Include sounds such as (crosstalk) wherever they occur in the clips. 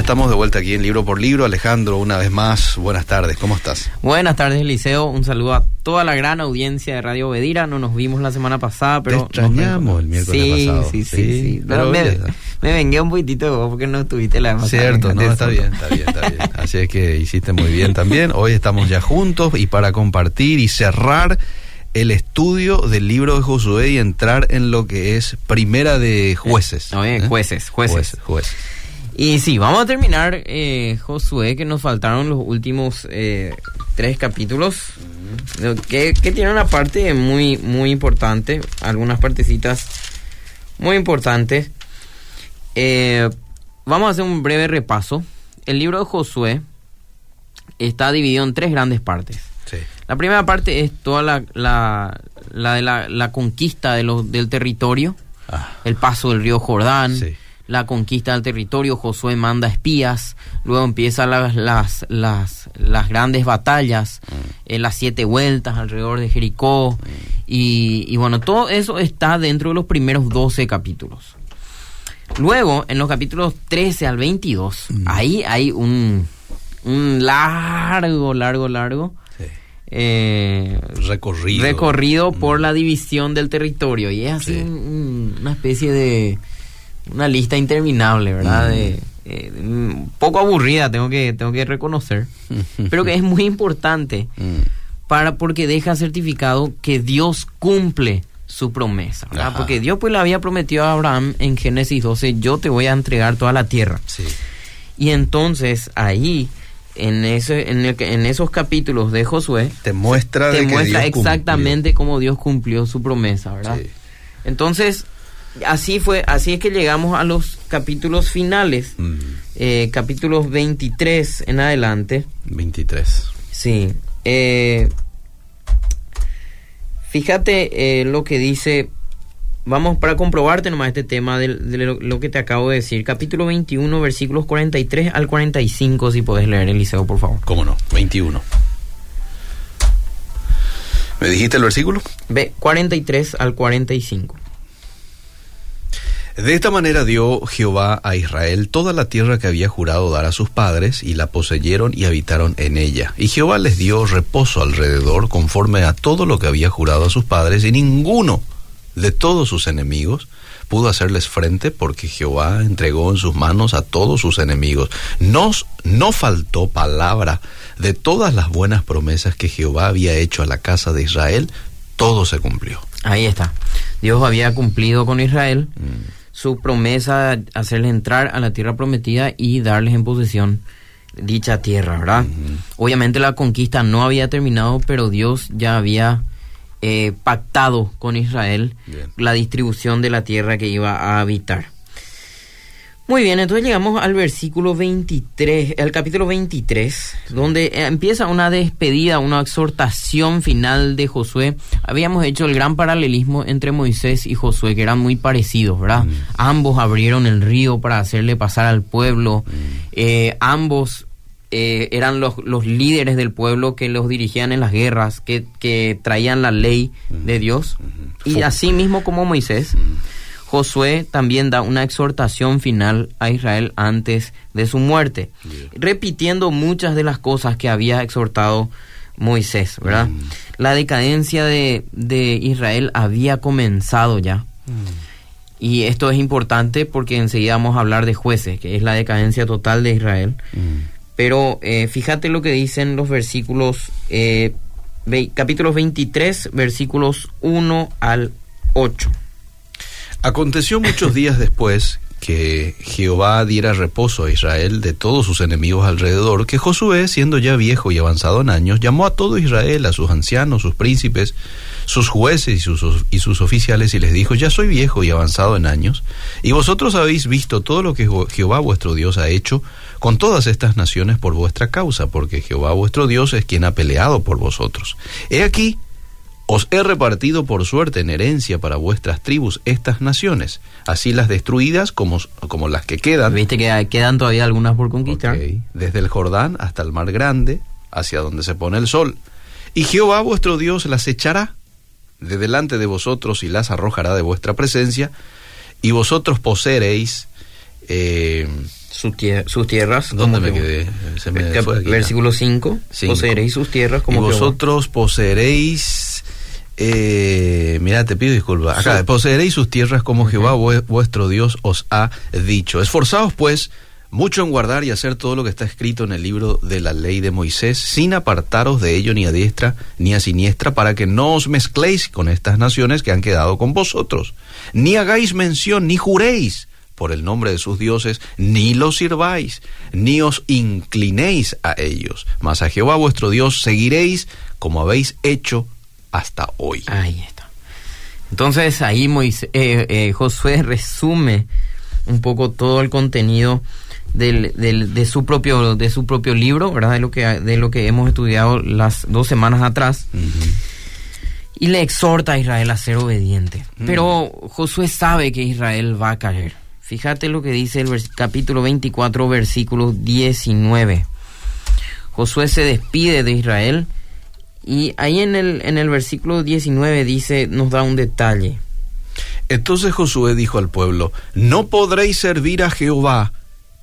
Ya estamos de vuelta aquí en Libro por Libro. Alejandro, una vez más, buenas tardes, ¿cómo estás? Buenas tardes, Eliseo. Un saludo a toda la gran audiencia de Radio Bedira. No nos vimos la semana pasada, pero... Te extrañamos el miércoles sí, pasado. Sí, sí, sí. Pero me, me, vengué un poquitito vos porque no estuviste la semana Cierto, no, está bien, está bien, está bien. Así es que hiciste muy bien también. Hoy estamos ya juntos y para compartir y cerrar el estudio del libro de Josué y entrar en lo que es primera de jueces. No, ¿eh? jueces, jueces. Jueces, jueces. Y sí, vamos a terminar, eh, Josué, que nos faltaron los últimos eh, tres capítulos, que, que tiene una parte muy, muy importante, algunas partecitas muy importantes. Eh, vamos a hacer un breve repaso. El libro de Josué está dividido en tres grandes partes. Sí. La primera parte es toda la, la, la de la, la conquista de los, del territorio, Ah, el paso del río Jordán, Sí. La conquista del territorio, Josué manda espías, luego empiezan las, las, las, las grandes batallas, eh, las siete vueltas alrededor de Jericó, y, y bueno, todo eso está dentro de los primeros 12 capítulos. Luego, en los capítulos 13 al 22, ahí hay un, un largo, largo, largo sí. eh, Recorrido. recorrido por la división del territorio y es así Sí. un- un- una especie de una lista interminable verdad de, eh, un poco aburrida tengo que tengo que reconocer (laughs) pero que es muy importante Mm, para porque deja certificado que Dios cumple su promesa ¿verdad? Ajá. porque Dios pues le había prometido a Abraham en Génesis 12 yo te voy a entregar toda la tierra sí. y entonces ahí en ese en, el que- en esos capítulos de Josué Te muestra, te de que muestra cumplió. exactamente cómo Dios cumplió su promesa, ¿verdad? Sí. Entonces, así fue, así es que llegamos a los capítulos finales, eh, capítulos 23 en adelante. 23. Sí. eh, fíjate eh, lo que dice. Vamos para comprobarte nomás este tema de, de lo, lo que te acabo de decir. Capítulo 21, versículos 43 al 45, si podés leer, Eliseo, por favor. ¿Cómo no? 21. ¿Me dijiste el versículo? Ve, 43 al 45. De esta manera dio Jehová a Israel toda la tierra que había jurado dar a sus padres, y la poseyeron y habitaron en ella. Y Jehová les dio reposo alrededor conforme a todo lo que había jurado a sus padres, y ninguno de todos sus enemigos pudo hacerles frente, porque Jehová entregó en sus manos a todos sus enemigos. No, no faltó palabra de todas las buenas promesas que Jehová había hecho a la casa de Israel, todo se cumplió. Ahí está. Dios había cumplido con Israel su promesa hacerles entrar a la tierra prometida y darles en posesión dicha tierra, ¿verdad? Obviamente la conquista no había terminado, pero Dios ya había eh, pactado con Israel Bien. la distribución de la tierra que iba a habitar. Muy bien, entonces llegamos al versículo 23, al capítulo 23, donde eh, empieza una despedida, una exhortación final de Josué. Habíamos hecho el gran paralelismo entre Moisés y Josué, que eran muy parecidos, ¿verdad? Ambos abrieron el río para hacerle pasar al pueblo, eh, ambos eh, eran los, los líderes del pueblo que los dirigían en las guerras, que, que traían la ley de Dios. Y así mismo como Moisés, Josué también da una exhortación final a Israel antes de su muerte, repitiendo muchas de las cosas que había exhortado Moisés, ¿verdad? La decadencia de, de Israel había comenzado ya. Y esto es importante porque enseguida vamos a hablar de jueces, que es la decadencia total de Israel. Pero eh, fíjate lo que dicen los versículos, eh, ve- capítulos 23, versículos 1 al 8. Aconteció muchos días después que Jehová diera reposo a Israel de todos sus enemigos alrededor, que Josué, siendo ya viejo y avanzado en años, llamó a todo Israel, a sus ancianos, sus príncipes, sus jueces y sus, y sus oficiales, y les dijo, ya soy viejo y avanzado en años, y vosotros habéis visto todo lo que Jehová vuestro Dios ha hecho con todas estas naciones por vuestra causa, porque Jehová vuestro Dios es quien ha peleado por vosotros. He aquí, os he repartido por suerte en herencia para vuestras tribus estas naciones, así las destruidas como, como las que quedan, Viste que quedan todavía algunas por conquistar. Desde el Jordán hasta el mar grande, hacia donde se pone el sol. Y Jehová vuestro Dios las echará de delante de vosotros y las arrojará de vuestra presencia, y vosotros poseeréis eh, Su tie- sus tierras. ¿Dónde me que- quedé? Se me Cap- fue aquí, ya. versículo 5. Cinco. Poseeréis sus tierras como y Jehová. vosotros poseeréis eh, mira te pido disculpas. Acá poseeréis sus tierras como Jehová vue- vuestro Dios os ha dicho. Esforzaos pues mucho en guardar y hacer todo lo que está escrito en el libro de la ley de Moisés sin apartaros de ello ni a diestra ni a siniestra para que no os mezcléis con estas naciones que han quedado con vosotros. Ni hagáis mención ni juréis por el nombre de sus dioses, ni los sirváis, ni os inclinéis a ellos, mas a Jehová vuestro Dios seguiréis como habéis hecho hasta hoy. Ahí está. Entonces ahí Moisés, eh, eh, Josué resume un poco todo el contenido del, del- de su propio de su propio libro, ¿verdad? De lo que de lo que hemos estudiado las dos semanas atrás y le exhorta a Israel a ser obediente. Mm. Pero Josué sabe que Israel va a caer. Fíjate lo que dice el capítulo 24, versículo 19. Josué se despide de Israel y ahí en el, en el versículo 19 dice, nos da un detalle. Entonces Josué dijo al pueblo, no podréis servir a Jehová,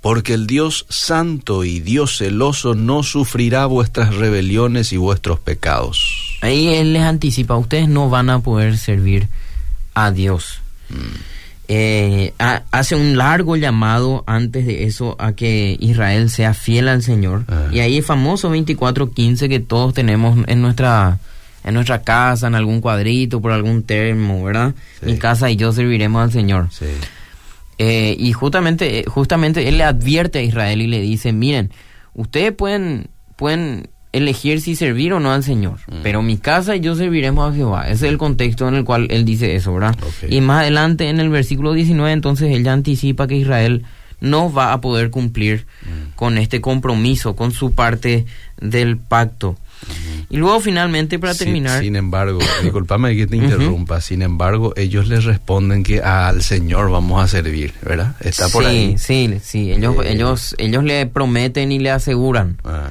porque el Dios santo y Dios celoso no sufrirá vuestras rebeliones y vuestros pecados. Ahí él les anticipa, ustedes no van a poder servir a Dios. Eh, ha- hace un largo llamado antes de eso a que Israel sea fiel al Señor. Ah. Y ahí el famoso 24.15 que todos tenemos en nuestra en nuestra casa, en algún cuadrito, por algún termo, ¿verdad? Sí. Mi casa y yo serviremos al Señor. Sí. Eh, y justamente, eh, justamente él le advierte a Israel y le dice, miren, ustedes pueden, pueden elegir si servir o no al Señor, Mm. pero mi casa y yo serviremos a Jehová. Ese es el contexto en el cual él dice eso, ¿verdad? Y más adelante en el versículo 19, entonces él ya anticipa que Israel no va a poder cumplir Mm. con este compromiso, con su parte del pacto. Y luego finalmente para terminar... Sin, embargo, (coughs) discúlpame que te interrumpa, sin embargo, ellos les responden que al Señor vamos a servir, ¿verdad? Está por sí, ahí. sí, sí, ellos, Eh. ellos, ellos le prometen y le aseguran. Ah,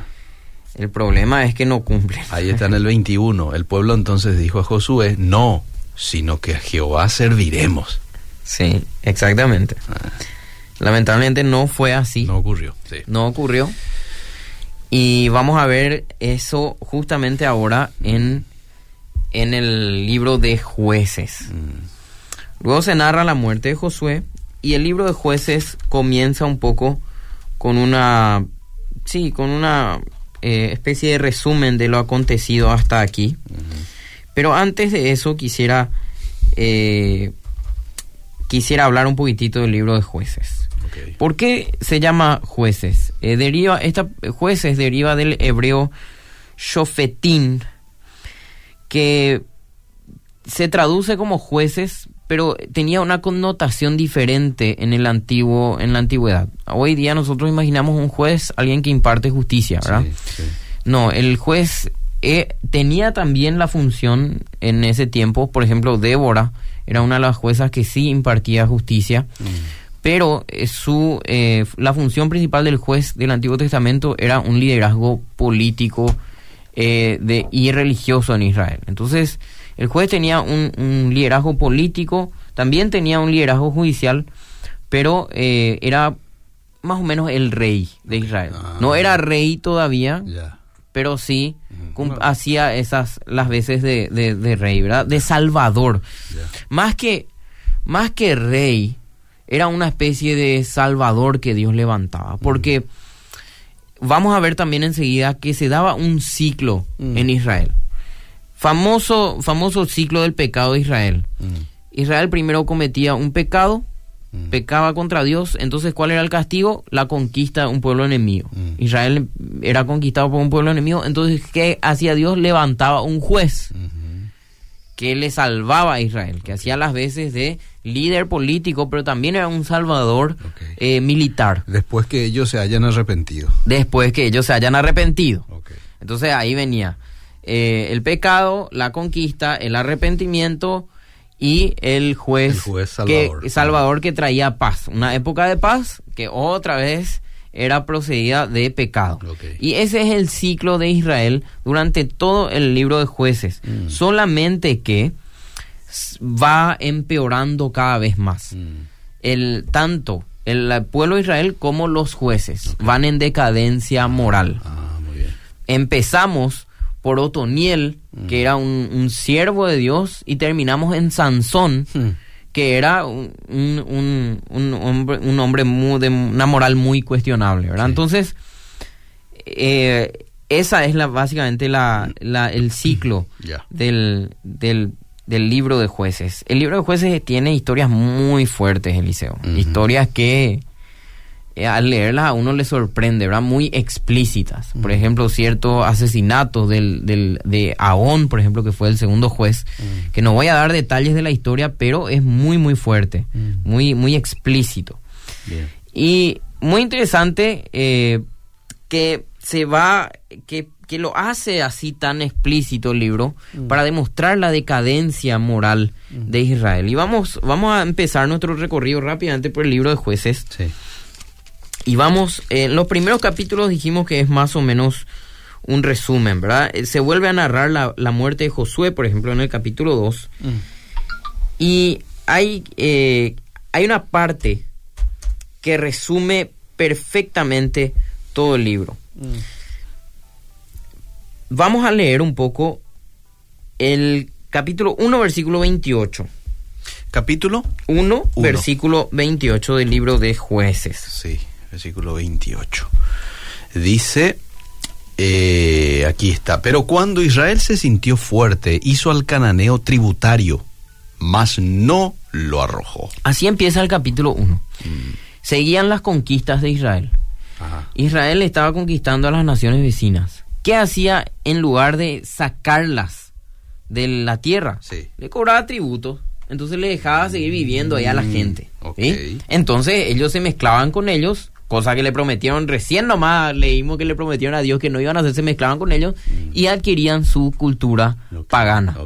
El problema es que no cumplen. ahí está en el 21. El pueblo entonces dijo a Josué, no, sino que a Jehová serviremos. Sí, exactamente. Ah, Lamentablemente no fue así. no ocurrió. Sí. No ocurrió. Y vamos a ver eso justamente ahora en, en el libro de jueces. Mm, Luego se narra la muerte de Josué y el libro de jueces comienza un poco con una, sí, con una eh, especie de resumen de lo acontecido hasta aquí. Pero antes de eso quisiera, eh, quisiera hablar un poquitito del libro de jueces. ¿Por qué se llama jueces? Eh, deriva, esta jueces deriva del hebreo shofetín, que se traduce como jueces, pero tenía una connotación diferente en el antiguo, en la antigüedad. Hoy día nosotros imaginamos un juez, alguien que imparte justicia, ¿verdad? Sí, sí. No, el juez eh, tenía también la función en ese tiempo, por ejemplo, Débora era una de las juezas que sí impartía justicia, pero eh, su eh, la función principal del juez del Antiguo Testamento era un liderazgo político eh, de, y religioso en Israel. Entonces, el juez tenía un, un liderazgo político, también tenía un liderazgo judicial, pero eh, era más o menos el rey de Israel. Ah. No era rey todavía, pero sí Bueno. hacía esas las veces de, de- de rey, ¿verdad? De salvador. Más que más que rey, era una especie de salvador que Dios levantaba, porque vamos a ver también enseguida que se daba un ciclo Mm. en Israel. Famoso famoso ciclo del pecado de Israel. Mm, Israel primero cometía un pecado, mm. pecaba contra Dios, entonces ¿cuál era el castigo? La conquista de un pueblo enemigo. Mm. Israel era conquistado por un pueblo enemigo, entonces ¿qué hacía Dios? Levantaba un juez que le salvaba a Israel, que hacía las veces de líder político, pero también era un salvador eh, militar, Después que ellos se hayan arrepentido. después que ellos se hayan arrepentido. Entonces ahí venía eh, el pecado, la conquista, el arrepentimiento y el juez, El juez salvador. Que, salvador que traía paz. Una época de paz que otra vez era procedida de pecado. Y ese es el ciclo de Israel durante todo el libro de jueces. Mm. Solamente que va empeorando cada vez más Mm, el tanto el, el pueblo de Israel como los jueces. Van en decadencia moral. Ah, muy bien. Empezamos por Otoniel, que era un, un siervo de Dios, y terminamos en Sansón, Hmm. que era un, un- un- hombre, un hombre muy- de una moral muy cuestionable, ¿verdad? Sí. Entonces, eh, esa es la básicamente la, la- el ciclo (clears throat) del, del, del libro de jueces. El libro de jueces tiene historias muy fuertes, Eliseo. Historias que al leerlas a uno le sorprende, ¿verdad? Muy explícitas. Por ejemplo, ciertos asesinatos del, del, de Aón, por ejemplo, que fue el segundo juez, Mm. que no voy a dar detalles de la historia, pero es muy, muy fuerte, Mm. muy, muy explícito. Bien. Y muy interesante eh, que se va, que, que lo hace así tan explícito el libro para demostrar la decadencia moral de Israel. Y vamos, vamos a empezar nuestro recorrido rápidamente por el libro de jueces. Sí. Y vamos, en los primeros capítulos dijimos que es más o menos un resumen, ¿verdad? Eh, Se vuelve a narrar la, la muerte de Josué, por ejemplo, en el capítulo 2. Y hay, eh, hay una parte que resume perfectamente todo el libro. Vamos a leer un poco el capítulo 1, versículo 28. Capítulo 1, Uno. versículo 28 del libro de jueces. Sí, versículo 28. Dice, eh, aquí está, pero cuando Israel se sintió fuerte, hizo al cananeo tributario, mas no lo arrojó. Así empieza el capítulo 1. Seguían las conquistas de Israel. Ajá. Israel estaba conquistando a las naciones vecinas. ¿Qué hacía en lugar de sacarlas de la tierra? Sí. Le cobraba tributos. Entonces le dejaba seguir viviendo ahí a la Mm, gente. Entonces ellos se mezclaban con ellos, cosa que le prometieron recién nomás, leímos que le prometieron a Dios que no iban a hacer, se mezclaban con ellos y adquirían su cultura Mm. Pagana.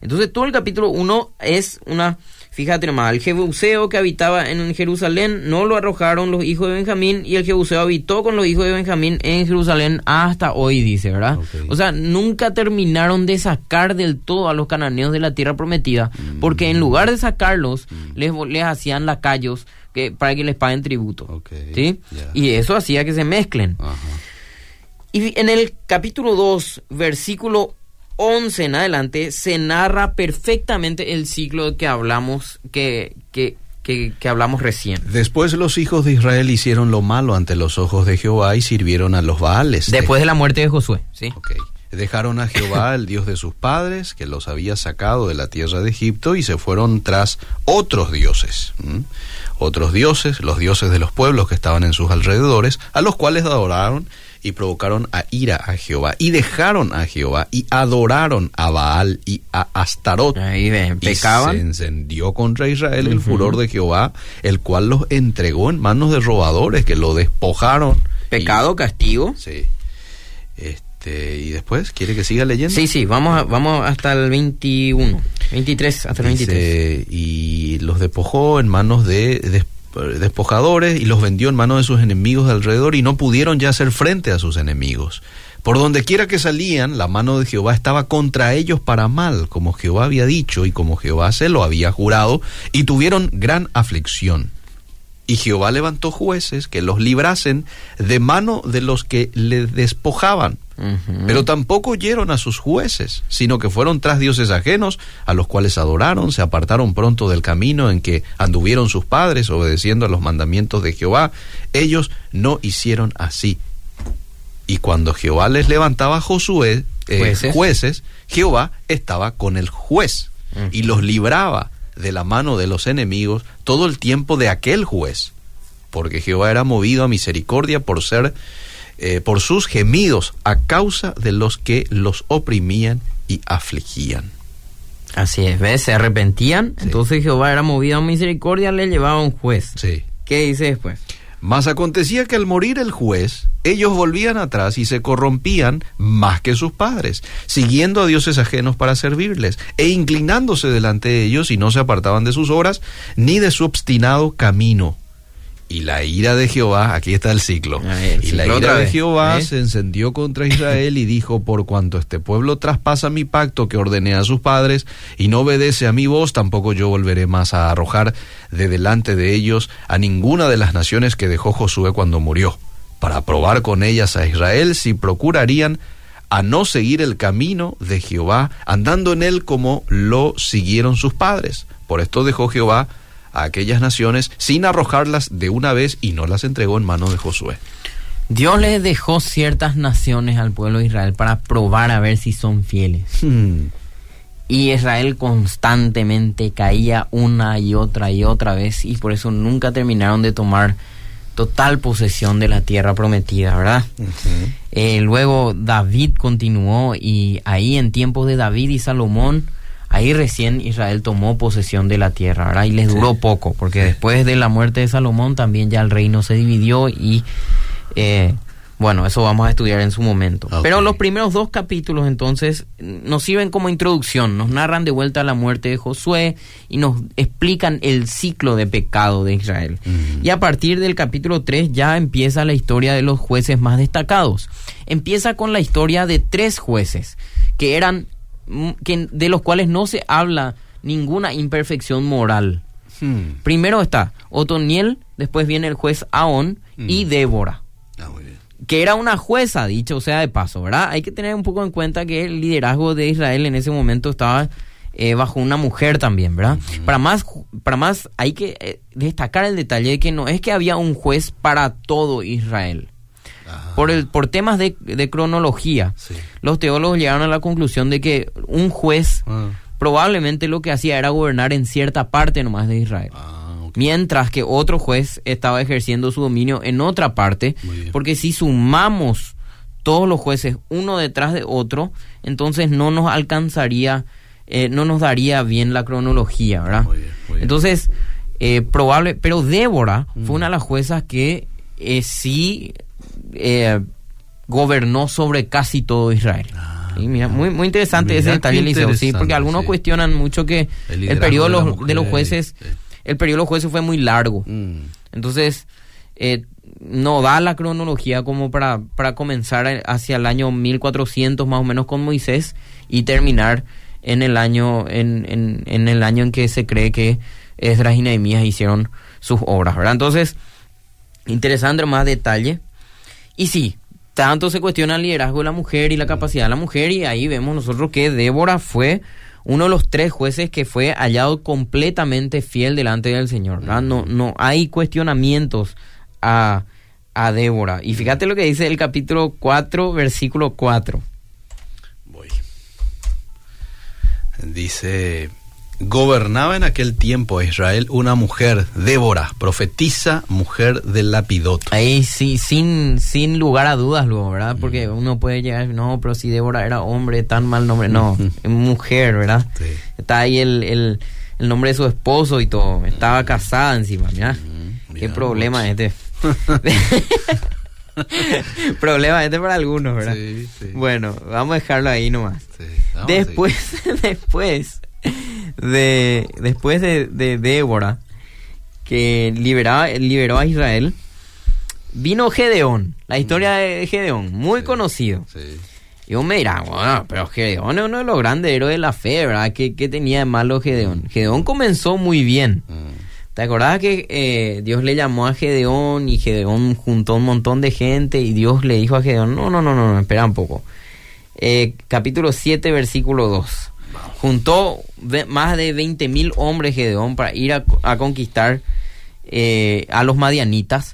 Entonces todo el capítulo 1 es una, fíjate nomás, el Jebuseo que habitaba en Jerusalén no lo arrojaron los hijos de Benjamín y el Jebuseo habitó con los hijos de Benjamín en Jerusalén hasta hoy, dice, ¿verdad? O sea, nunca terminaron de sacar del todo a los cananeos de la tierra prometida, porque en lugar de sacarlos, les, vo- les hacían lacayos que, para que les paguen tributo. ¿sí? Y eso hacía que se mezclen. Y en el capítulo 2, versículo 11 en adelante, se narra perfectamente el ciclo que hablamos, que, que, que, que hablamos recién. Después los hijos de Israel hicieron lo malo ante los ojos de Jehová y sirvieron a los Baales. Después de la muerte de Josué, ¿sí? Ok. Dejaron a Jehová, (laughs) el Dios de sus padres, que los había sacado de la tierra de Egipto, y se fueron tras otros dioses. ¿m? Otros dioses, los dioses de los pueblos que estaban en sus alrededores, a los cuales adoraron y provocaron a ira a Jehová. Y dejaron a Jehová y adoraron a Baal y a Astarot. Ahí ven, Y se pecaban. encendió contra Israel el furor de Jehová, el cual los entregó en manos de robadores que lo despojaron. Pecado, castigo. Sí. Este, y después, ¿quiere que siga leyendo? Sí, sí, vamos, a- vamos hasta el 21, 23, hasta el 23. Dice, y los despojó en manos de des- despojadores y los vendió en manos de sus enemigos de alrededor y no pudieron ya hacer frente a sus enemigos. Por donde quiera que salían, la mano de Jehová estaba contra ellos para mal, como Jehová había dicho y como Jehová se lo había jurado, y tuvieron gran aflicción. Y Jehová levantó jueces que los librasen de mano de los que les despojaban. Pero tampoco oyeron a sus jueces, sino que fueron tras dioses ajenos, a los cuales adoraron, se apartaron pronto del camino en que anduvieron sus padres, obedeciendo a los mandamientos de Jehová. Ellos no hicieron así. Y cuando Jehová les levantaba a Josué, eh, Jueces. jueces, Jehová estaba con el juez y los libraba de la mano de los enemigos todo el tiempo de aquel juez, porque Jehová era movido a misericordia por ser eh, por sus gemidos a causa de los que los oprimían y afligían. Así es, ¿ves? Se arrepentían, Sí. entonces Jehová era movido a misericordia, le llevaba a un juez. Sí. ¿Qué dice después? Mas acontecía que al morir el juez, ellos volvían atrás y se corrompían más que sus padres, siguiendo a dioses ajenos para servirles, e inclinándose delante de ellos y no se apartaban de sus obras ni de su obstinado camino. Y la ira de Jehová, aquí está el ciclo. Y la ira de Jehová ¿eh? se encendió contra Israel y dijo, por cuanto este pueblo traspasa mi pacto que ordené a sus padres y no obedece a mi voz, tampoco yo volveré más a arrojar de delante de ellos a ninguna de las naciones que dejó Josué cuando murió, para probar con ellas a Israel si procurarían a no seguir el camino de Jehová, andando en él como lo siguieron sus padres. Por esto dejó Jehová a aquellas naciones sin arrojarlas de una vez y no las entregó en manos de Josué. Dios les dejó ciertas naciones al pueblo de Israel para probar a ver si son fieles. Hmm. Y Israel constantemente caía una y otra y otra vez y por eso nunca terminaron de tomar total posesión de la tierra prometida, ¿verdad? Eh, luego David continuó y ahí en tiempos de David y Salomón, ahí recién Israel tomó posesión de la tierra, ¿verdad? Y les duró poco, porque después de la muerte de Salomón también ya el reino se dividió y eh, bueno, eso vamos a estudiar en su momento. Pero los primeros dos capítulos entonces nos sirven como introducción, nos narran de vuelta la muerte de Josué y nos explican el ciclo de pecado de Israel. Y a partir del capítulo 3 ya empieza la historia de los jueces más destacados. Empieza con la historia de tres jueces que eran Mm, que, de los cuales no se habla ninguna imperfección moral. Hmm. Primero está Otoniel, después viene el juez Aón y hmm. Débora. Ah, que era una jueza, dicho sea de paso, ¿verdad? Hay que tener un poco en cuenta que el liderazgo de Israel en ese momento estaba eh, bajo una mujer también, ¿verdad? Para más, para más hay que eh, destacar el detalle de que no es que había un juez para todo Israel por, el, por temas de, cronología, los teólogos llegaron a la conclusión de que un juez ah. probablemente lo que hacía era gobernar en cierta parte nomás de Israel. Ah, Mientras que otro juez estaba ejerciendo su dominio en otra parte, porque si sumamos todos los jueces uno detrás de otro, entonces no nos alcanzaría, eh, no nos daría bien la cronología, ¿verdad? Entonces, eh, probable, pero Débora fue mm. una de las juezas que eh, sí eh, gobernó sobre casi todo Israel. Ah, muy, muy interesante ese detalle, sí, porque algunos cuestionan mucho que el, periodo de, los jueces, el periodo de los jueces fue muy largo. Mm. Entonces, eh, no da la cronología como para, para comenzar hacia el año 1400 más o menos con Moisés y terminar en el año en, en, en el año en que se cree que Esdras y Nehemías hicieron sus obras, ¿verdad? Entonces, interesante más detalle. Y sí, tanto se cuestiona el liderazgo de la mujer y la capacidad de la mujer y ahí vemos nosotros que Débora fue uno de los tres jueces que fue hallado completamente fiel delante del Señor. No, no hay cuestionamientos a, a Débora. Y fíjate lo que dice el capítulo 4, versículo 4. Voy. Dice Gobernaba en aquel tiempo Israel una mujer, Débora, profetisa, mujer del lapidoto. Ahí sí, sin, sin lugar a dudas luego, ¿verdad? Porque mm. uno puede llegar, no, pero si Débora era hombre, tan mal nombre, no, mujer, ¿verdad? Está ahí el, el, el, nombre de su esposo y todo, estaba casada encima, mira. Mm, Qué problema (laughs) este. (laughs) problema este para algunos, ¿verdad? Sí, sí. Bueno, vamos a dejarlo ahí nomás. después, (laughs) después de después de, de Débora, que liberaba, liberó a Israel, vino Gedeón, la historia de Gedeón, muy conocido. Y uno me dirá, bueno, pero Gedeón es uno de los grandes héroes de la fe, ¿verdad? ¿Qué, tenía de malo Gedeón? Gedeón comenzó muy bien. Mm. ¿Te acordás que eh, Dios le llamó a Gedeón y Gedeón juntó un montón de gente y Dios le dijo a Gedeón, no, no, no, no, espera un poco. Eh, capítulo 7, versículo 2 juntó más de 20 mil hombres Gedeón para ir a, conquistar eh, a los madianitas.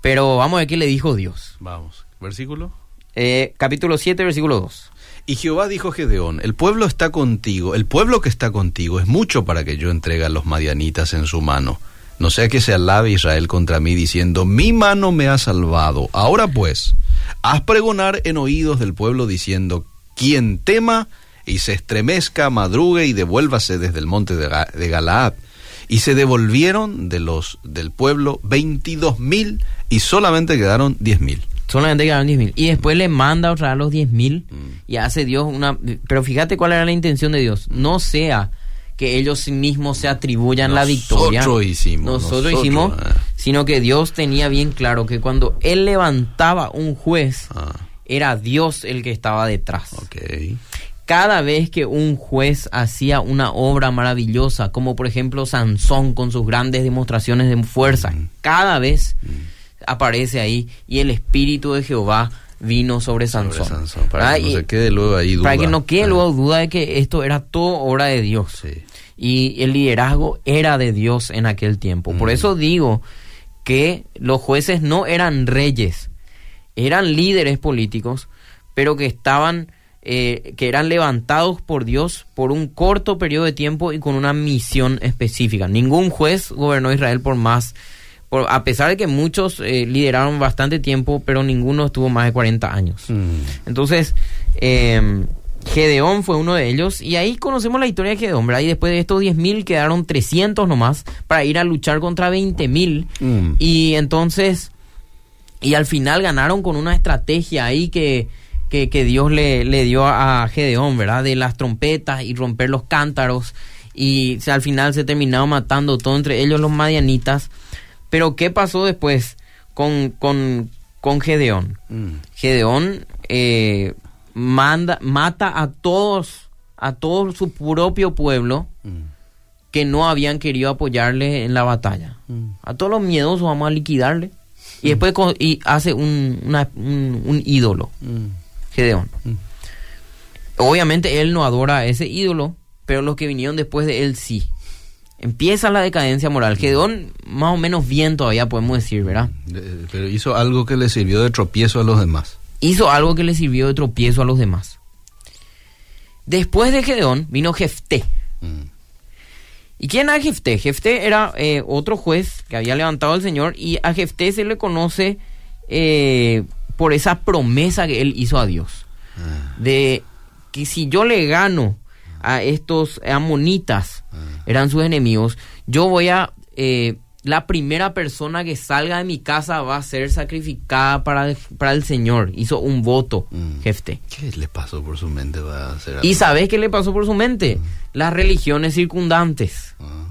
Pero vamos a ver qué le dijo Dios. Vamos, versículo. Eh, capítulo 7, versículo 2. Y Jehová dijo a Gedeón, el pueblo está contigo, el pueblo que está contigo es mucho para que yo entregue a los madianitas en su mano. No sea que se alabe Israel contra mí diciendo, mi mano me ha salvado. Ahora pues, haz pregonar en oídos del pueblo diciendo, quien tema, y se estremezca, madrugue y devuélvase desde el monte de, Galaad. Y se devolvieron de los del pueblo veintidós mil y solamente quedaron diez mil. Solamente quedaron diez mil. Y después le manda otra a los diez mil mm. y hace Dios una... Pero fíjate cuál era la intención de Dios. No sea que ellos mismos se atribuyan la victoria. Nosotros hicimos. Nosotros, nosotros, hicimos, ah. sino que Dios tenía bien claro que cuando Él levantaba un juez, Ah, era Dios el que estaba detrás. Cada vez que un juez hacía una obra maravillosa, como por ejemplo Sansón con sus grandes demostraciones de fuerza, cada vez aparece ahí y el Espíritu de Jehová vino sobre Sobre Sansón. Para ¿verdad? que no se quede luego ahí duda. para que no quede Ah, luego duda de que esto era todo obra de Dios. Sí. Y el liderazgo era de Dios en aquel tiempo. Por Mm. eso digo que los jueces no eran reyes, eran líderes políticos, pero que estaban, eh, que eran levantados por Dios por un corto periodo de tiempo y con una misión específica. Ningún juez gobernó Israel por más, por, a pesar de que muchos eh, lideraron bastante tiempo, pero ninguno estuvo más de 40 años. Mm. Entonces, eh, Gedeón fue uno de ellos y ahí conocemos la historia de Gedeón, ¿verdad? Y después de estos 10.000 quedaron 300 nomás para ir a luchar contra 20.000 Mm. y entonces, y al final ganaron con una estrategia ahí que, que, que Dios le, le dio a Gedeón, ¿verdad? De las trompetas y romper los cántaros y al final se terminaron matando todo entre ellos los madianitas. Pero ¿qué pasó después con, con, con Gedeón? Mm. Gedeón eh, manda, mata a todos, a todo su propio pueblo Mm. que no habían querido apoyarle en la batalla. Mm. A todos los miedosos vamos a liquidarle. Y después y hace un, una- un, un ídolo, Mm. Gedeón. Mm. Obviamente él no adora a ese ídolo, pero los que vinieron después de él sí. Empieza la decadencia moral. Gedeón, más o menos bien todavía podemos decir, ¿verdad? Eh, Pero hizo algo que le sirvió de tropiezo a los demás. hizo algo que le sirvió de tropiezo a los demás. Después de Gedeón vino Jefté. Mm. ¿Y quién era Jefté? Jefté era eh, otro juez que había levantado al Señor y a Jefté se le conoce eh, por esa promesa que él hizo a Dios. Ah, De que si yo le gano a estos amonitas, ah. eran sus enemigos, yo voy a... eh, la primera persona que salga de mi casa va a ser sacrificada para el, para el Señor. Hizo un voto, Mm. Jefté. ¿Qué le pasó por su mente? Va a ¿Y sabes qué le pasó por su mente? Las religiones circundantes. Ah,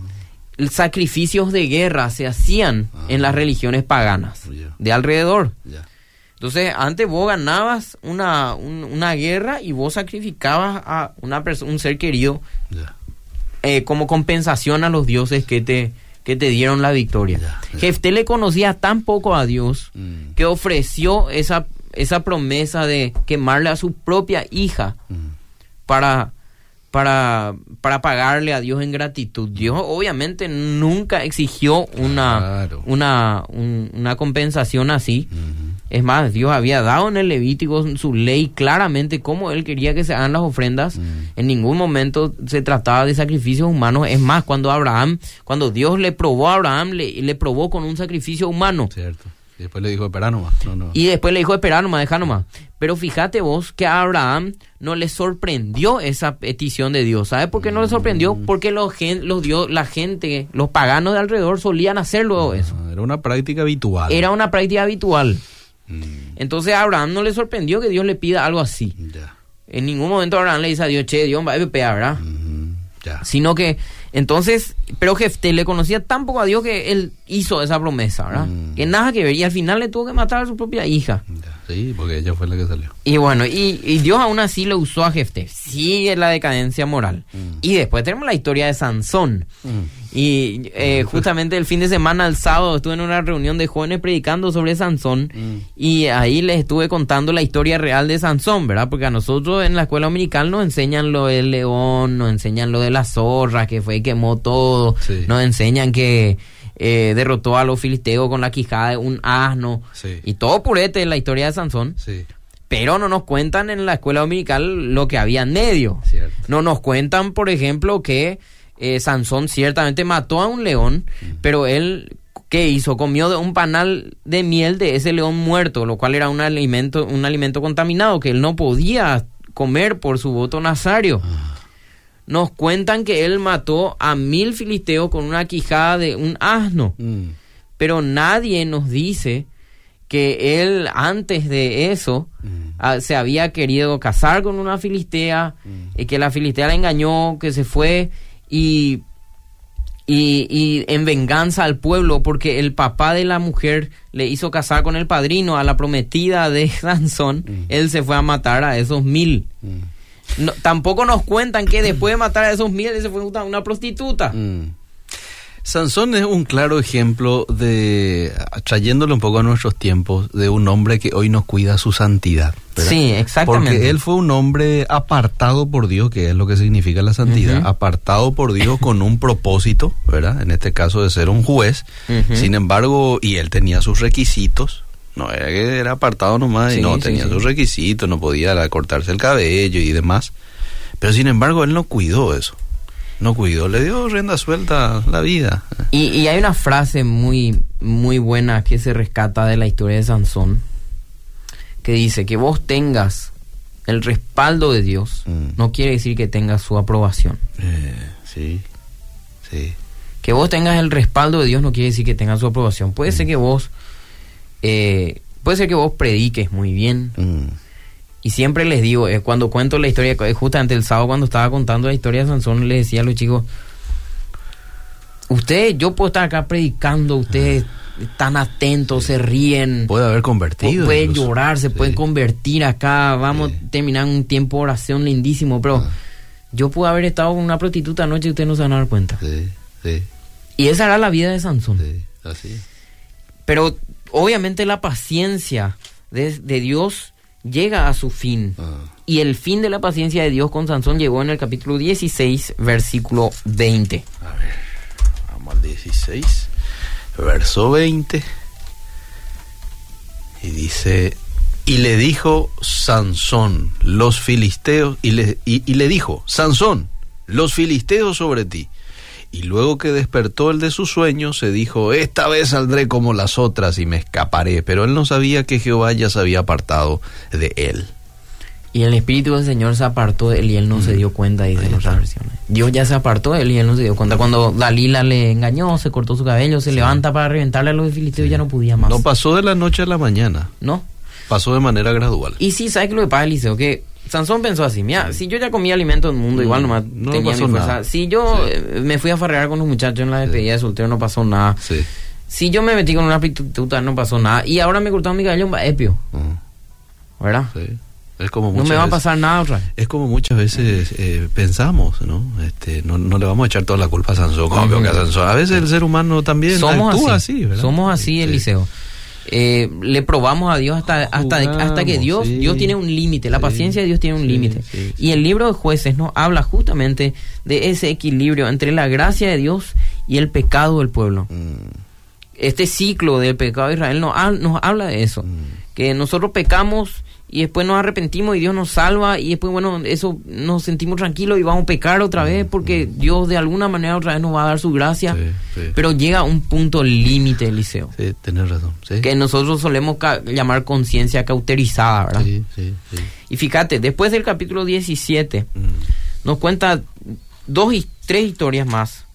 Sacrificios de guerra se hacían Ah. en las religiones paganas Ya. de alrededor. Entonces, antes vos ganabas una, un- una guerra y vos sacrificabas a una un ser querido eh, como compensación a los dioses que te, que te dieron la victoria. Ya. Jefté le conocía tan poco a Dios Mm. que ofreció esa, esa promesa de quemarle a su propia hija Mm. para, para, para pagarle a Dios en gratitud. Dios obviamente nunca exigió una, Claro. una, un- una compensación así. Mhm. Es más, Dios había dado en el Levítico en su ley claramente cómo él quería que se hagan las ofrendas. Mm. En ningún momento se trataba de sacrificios humanos. Es más, cuando Abraham, cuando Dios le probó a Abraham, le, le probó con un sacrificio humano. Cierto. Y después le dijo, espera nomás. No, no. Y después le dijo, espera nomás, deja nomás. Pero fíjate vos que a Abraham no le sorprendió esa petición de Dios. ¿Sabes por qué no le sorprendió? Porque los, gen- los dios, la gente, los paganos de alrededor solían hacerlo eso. Ah, Era una práctica habitual. Era una práctica habitual. Mm, Entonces a Abraham no le sorprendió que Dios le pida algo así. En ningún momento Abraham le dice a Dios, che, Dios va a pegar, ¿verdad? Sino que, entonces, pero Jefté le conocía tan poco a Dios que él hizo esa promesa, ¿verdad? Mm. Que nada que ver. Y al final le tuvo que matar a su propia hija. Sí, porque ella fue la que salió. Y bueno, y, y Dios aún así lo usó a Jefté. Sigue la decadencia moral. Mm. Y después tenemos la historia de Sansón. Y eh, (laughs) justamente el fin de semana, el sábado, estuve en una reunión de jóvenes predicando sobre Sansón. Mm. Y ahí les estuve contando la historia real de Sansón, ¿verdad? Porque a nosotros en la escuela dominical nos enseñan lo del león, nos enseñan lo de la zorra, que fue y quemó todo. Sí. Nos enseñan que eh, derrotó a los filisteos con la quijada de un asno. Sí. Y todo purete en la historia de Sansón. Sí. Pero no nos cuentan en la escuela dominical lo que había en medio. Cierto. No nos cuentan, por ejemplo, que eh, Sansón ciertamente mató a un león, pero él, ¿qué hizo? Comió de un panal de miel de ese león muerto, lo cual era un alimento, un alimento contaminado que él no podía comer por su voto nazario. Nos cuentan que él mató a mil filisteos con una quijada de un asno Mm. pero nadie nos dice que él antes de eso Mm. ah, se había querido casar con una filistea, Mm. y que la filistea la engañó, que se fue y, y, y en venganza al pueblo porque el papá de la mujer le hizo casar con el padrino a la prometida de (laughs) Sansón, él se fue a matar a esos mil. No, tampoco nos cuentan que después de matar a esos mil, él se fue a una prostituta. Mm. Sansón es un claro ejemplo de, trayéndolo un poco a nuestros tiempos, de un hombre que hoy nos cuida su santidad. ¿verdad? Sí, exactamente. Porque él fue un hombre apartado por Dios, que es lo que significa la santidad, apartado por Dios con un propósito, ¿verdad? En este caso de ser un juez. Sin embargo, y él tenía sus requisitos. No era que era apartado nomás, y no, tenía sí. sus requisitos, no podía cortarse el cabello y demás. Pero sin embargo, él no cuidó eso. No cuidó, le dio rienda suelta la vida. Y, y hay una frase muy, muy buena que se rescata de la historia de Sansón, que dice que vos tengas el respaldo de Dios, Mm. no quiere decir que tengas su aprobación. Eh, sí, sí. Que vos tengas el respaldo de Dios no quiere decir que tengas su aprobación. Puede ser que vos, eh, puede ser que vos prediques muy bien. Mm, Y siempre les digo, eh, cuando cuento la historia, eh, justamente el sábado cuando estaba contando la historia de Sansón, les decía a los chicos, ustedes, yo puedo estar acá predicando, ustedes están atentos, se ríen, Puede haber convertido. pueden incluso. llorar, se Sí. pueden convertir acá, vamos Sí. a terminar un tiempo de oración lindísimo, pero Ah. yo pude haber estado con una prostituta anoche y ustedes no se van a dar cuenta. Sí, sí, Y esa era la vida de Sansón. sí, así. Pero obviamente la paciencia de, de Dios llega a su fin. Ah. Y el fin de la paciencia de Dios con Sansón llegó en el capítulo 16, versículo 20. A ver, vamos al 16, verso 20. Y dice, y le dijo Sansón, los filisteos, y le, y, y le dijo, Sansón, los filisteos sobre ti. Y luego que despertó el de su sueño, se dijo, esta vez saldré como las otras y me escaparé. Pero él no sabía que Jehová ya se había apartado de él. Y el Espíritu del Señor se apartó de él y él no se dio cuenta, dice Ahí en está. otras versiones. Dios ya se apartó de él y él no se dio cuenta. Cuando Dalila le engañó, se cortó su cabello, se levanta para reventarle a los filisteos y ya no podía más. No pasó de la noche a la mañana, ¿No? pasó de manera gradual. Y sí, ¿sabes qué lo que pasa, Eliseo? Que Sansón pensó así, mira, si yo ya comía alimento del mundo, igual nomás no tenía pasó mi fuerza. nada. Si yo Sí. eh, me fui a farrear con los muchachos en la despedida de soltero, no pasó nada. Sí. Si yo me metí con una prostituta, no pasó nada. Y ahora me cortaron mi cabello, va epio, Mm, ¿verdad? sí. Es como No me va a pasar nada otra vez. Es como muchas veces eh, pensamos, ¿no? Este, ¿no? No le vamos a echar toda la culpa a Sansón. como Ujú. que a Sansón. A veces el ser humano también Somos actúa así, así, ¿verdad? somos así, Sí. Eh, le probamos a Dios hasta, hasta, hasta que Dios, sí. Dios tiene un límite, la Sí, paciencia de Dios tiene un sí, límite. Y el libro de jueces nos habla justamente de ese equilibrio entre la gracia de Dios y el pecado del pueblo. Mm, Este ciclo del pecado de Israel nos, nos habla de eso, mm, que nosotros pecamos y después nos arrepentimos y Dios nos salva y después, bueno, eso nos sentimos tranquilos y vamos a pecar otra vez porque Dios de alguna manera otra vez nos va a dar su gracia, Mm, Sí, sí. pero llega un punto límite, Eliseo Sí, tenés razón. Sí. que nosotros solemos ca- llamar conciencia cauterizada, ¿verdad? Sí, sí, sí. Y fíjate, después del capítulo 17 Mm, nos cuenta dos y tres historias más.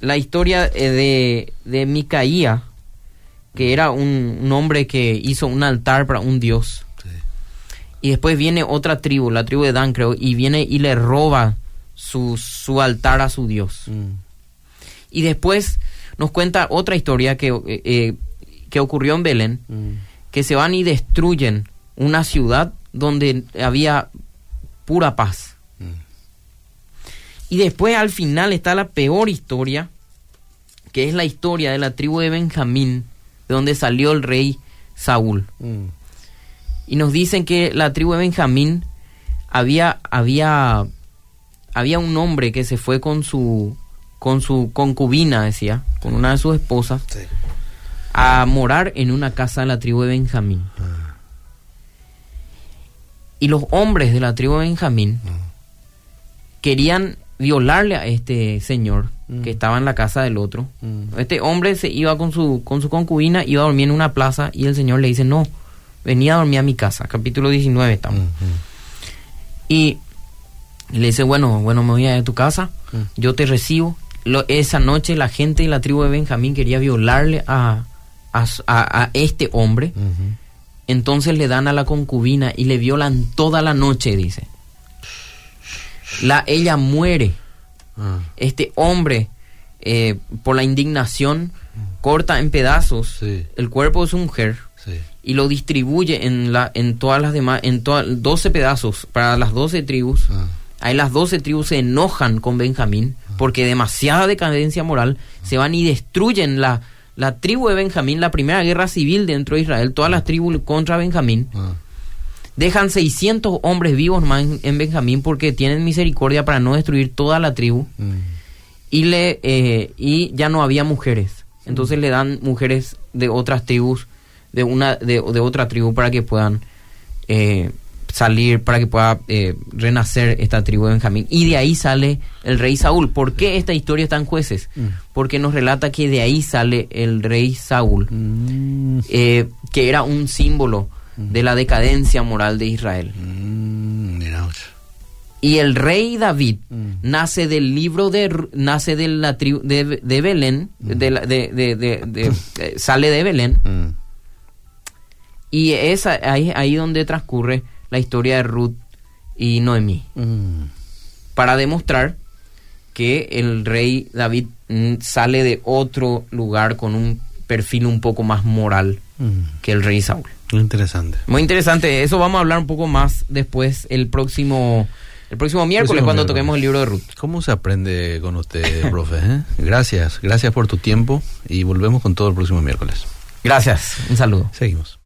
La historia eh, de, de Micaía, que era un, un hombre que hizo un altar para un dios. Y después viene otra tribu, la tribu de Dan, creo, y viene y le roba su, su altar a su dios. Mm, Y después nos cuenta otra historia que, eh, eh, que ocurrió en Belén, mm, que se van y destruyen una ciudad donde había pura paz. mm. Y después al final está la peor historia, que es la historia de la tribu de Benjamín, de donde salió el rey Saúl. Mm, Y nos dicen que la tribu de Benjamín había, había, había un hombre que se fue con su, con su concubina, decía, con una de sus esposas, sí. a morar en una casa de la tribu de Benjamín. Ah, Y los hombres de la tribu de Benjamín Mm. querían violarle a este señor Mm. que estaba en la casa del otro. mm, Este hombre se iba con su, con su concubina, iba a dormir en una plaza y el señor le dice, no, venía a dormir a mi casa. Capítulo 19 mm, estamos. Y le dice, bueno, bueno, me voy a ir a tu casa, Mm. yo te recibo. Lo- esa noche la gente de la tribu de Benjamín quería violarle a, a, a- a este hombre. mm, mm. Entonces le dan a la concubina y le violan toda la noche, dice. La, ella muere Ah. Este hombre, eh, por la indignación, corta en pedazos Sí. el cuerpo de su mujer. Y lo distribuye en, la, en todas las demás, en todas 12 pedazos para las 12 tribus. Ah. Ahí las 12 tribus se enojan con Benjamín porque demasiada decadencia moral se van y destruyen la, la tribu de Benjamín, la primera guerra civil dentro de Israel, todas las tribus contra Benjamín. Ah. Dejan 600 hombres vivos más en, en Benjamín porque tienen misericordia para no destruir toda la tribu Mm. y le eh, y ya no había mujeres entonces le dan mujeres de otras tribus de una de, de otra tribu para que puedan eh, salir para que pueda eh, renacer esta tribu de Benjamín y de ahí sale el rey Saúl ¿por qué esta historia está en jueces? Mm. porque nos relata que de ahí sale el rey Saúl Mm. eh, que era un símbolo de la decadencia moral de Israel Mm. Y el rey David Mm. nace del libro de nace de la tribu de, de Belén, de, la- de- de- (laughs) eh, sale de Belén Mm. Y es ahí, ahí donde transcurre la historia de Ruth y Noemí Mm. para demostrar que el rey David mm, sale de otro lugar con un perfil un poco más moral Mm. que el rey Saúl. Interesante. Muy interesante, eso vamos a hablar un poco más después el próximo el próximo miércoles Próximo cuando miércoles. toquemos el libro de Ruth. ¿Cómo se aprende con usted, profe? eh? Gracias, gracias por tu tiempo y volvemos con todo el próximo miércoles. Gracias, un saludo. Seguimos.